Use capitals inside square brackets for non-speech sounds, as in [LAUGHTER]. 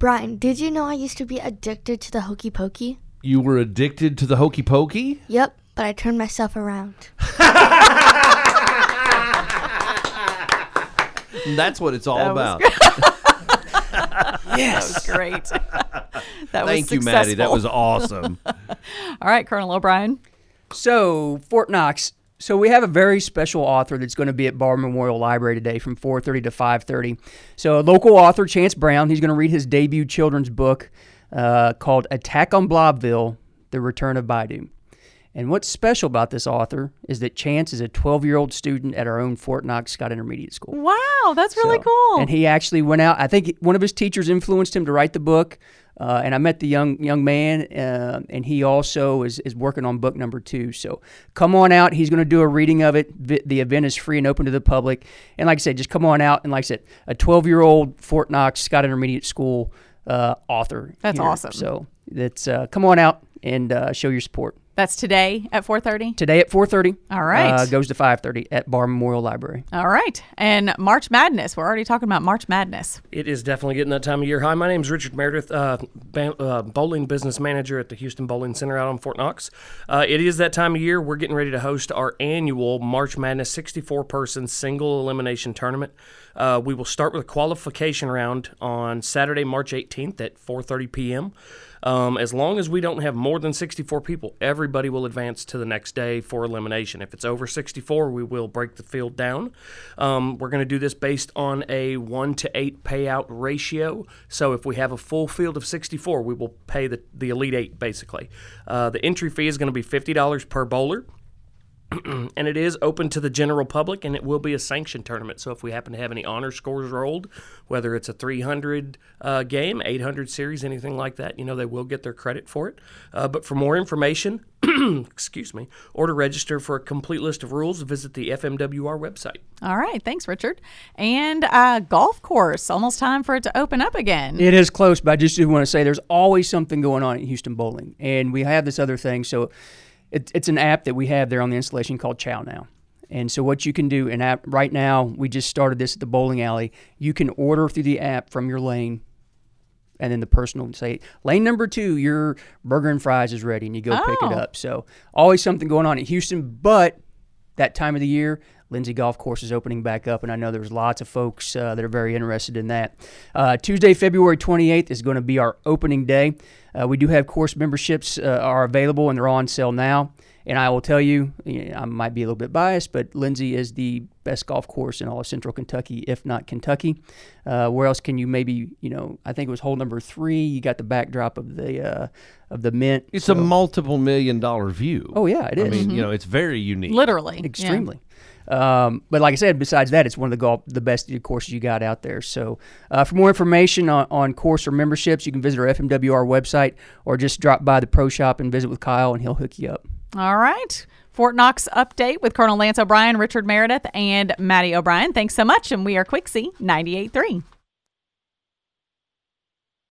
Brian, did you know I used to be addicted to the hokey pokey? You were addicted to the hokey pokey? Yep, but I turned myself around. [LAUGHS] That's what it's all That was about. [LAUGHS] That was great. [LAUGHS] that was Thank you, Maddie. That successful. was awesome. All right, Colonel O'Brien. So Fort Knox. So we have a very special author that's going to be at Barr Memorial Library today from 4:30 to 5:30. So a local author, Chance Brown, he's going to read his debut children's book uh, called "Attack on Blobville: The Return of Baidu." And what's special about this author is that Chance is a 12-year-old student at our own Fort Knox Scott Intermediate School. Wow, that's really So- cool. And he actually went out. I think one of his teachers influenced him to write the book. Uh, and I met the young young man, uh, and he also is, is working on book number two. So come on out. He's going to do a reading of it. Vi- The event is free and open to the public. And like I said, just come on out. And like I said, a 12 year old Fort Knox Scott Intermediate School uh, author. That's here. awesome. So that's uh, come on out and uh, show your support. That's today at 4:30. Today at 4:30. All right. Uh, goes to 5:30 at Barr Memorial Library. All right. And March Madness. We're already talking about March Madness. It is definitely getting that time of year. Hi, my name is Richard Meredith, uh, ba- uh, bowling business manager at the Houston Bowling Center out on Fort Knox. Uh, it is that time of year. We're getting ready to host our annual March Madness 64 person single elimination tournament. Uh, we will start with a qualification round on Saturday, March 18th at 4:30 p.m. Um, as long as we don't have more than 64 people, everybody will advance to the next day for elimination. If it's over 64, we will break the field down. Um, we're going to do this based on a 1 to 8 payout ratio. So if we have a full field of 64, we will pay the, the Elite 8 basically. Uh, the entry fee is going to be $50 per bowler [CLEARS THROAT] and it is open to the general public and it will be a sanctioned tournament so if we happen to have any honor scores rolled whether it's a 300 uh, game 800 series anything like that you know they will get their credit for it uh, but for more information [CLEARS THROAT] excuse me or to register for a complete list of rules visit the fmwr website All right. Thanks, Richard. And uh, golf course. Almost time for it to open up again. It is close, but I just do want to say there's always something going on at Houston Bowling, and we have this other thing. So it, it's an app that we have there on the installation called Chow Now. And so what you can do, and app right now we just started this at the bowling alley. You can order through the app from your lane, and then the person will say, "Lane number two, your burger and fries is ready," and you go pick it Oh. up. So always something going on at Houston, but that time of the year, Lindsey Golf Course is opening back up, and I know there's lots of folks uh, that are very interested in that. Uh, Tuesday, February 28th is going to be our opening day. Uh, we do have course memberships uh, are available, and they're on sale now. And I will tell you, you I might be a little bit biased, but Lindsey is the best golf course in all of Central Kentucky, if not Kentucky. Uh, where else can you maybe, you know, I think it was hole number three. You got the backdrop of the uh, of the mint. It's So- a multiple million dollar view. Oh yeah, it is. I mean, you know, it's very unique. Literally. yeah. Um, but like I said, besides that, it's one of the golf, the best courses you got out there. So, uh, for more information on, on course or memberships, you can visit our FMWR website or just drop by the pro shop and visit with Kyle, and he'll hook you up. All right. Fort Knox update with Colonel Lance O'Brien, Richard Meredith, and Maddie O'Brien. Thanks so much. And we are Quixie 98.3.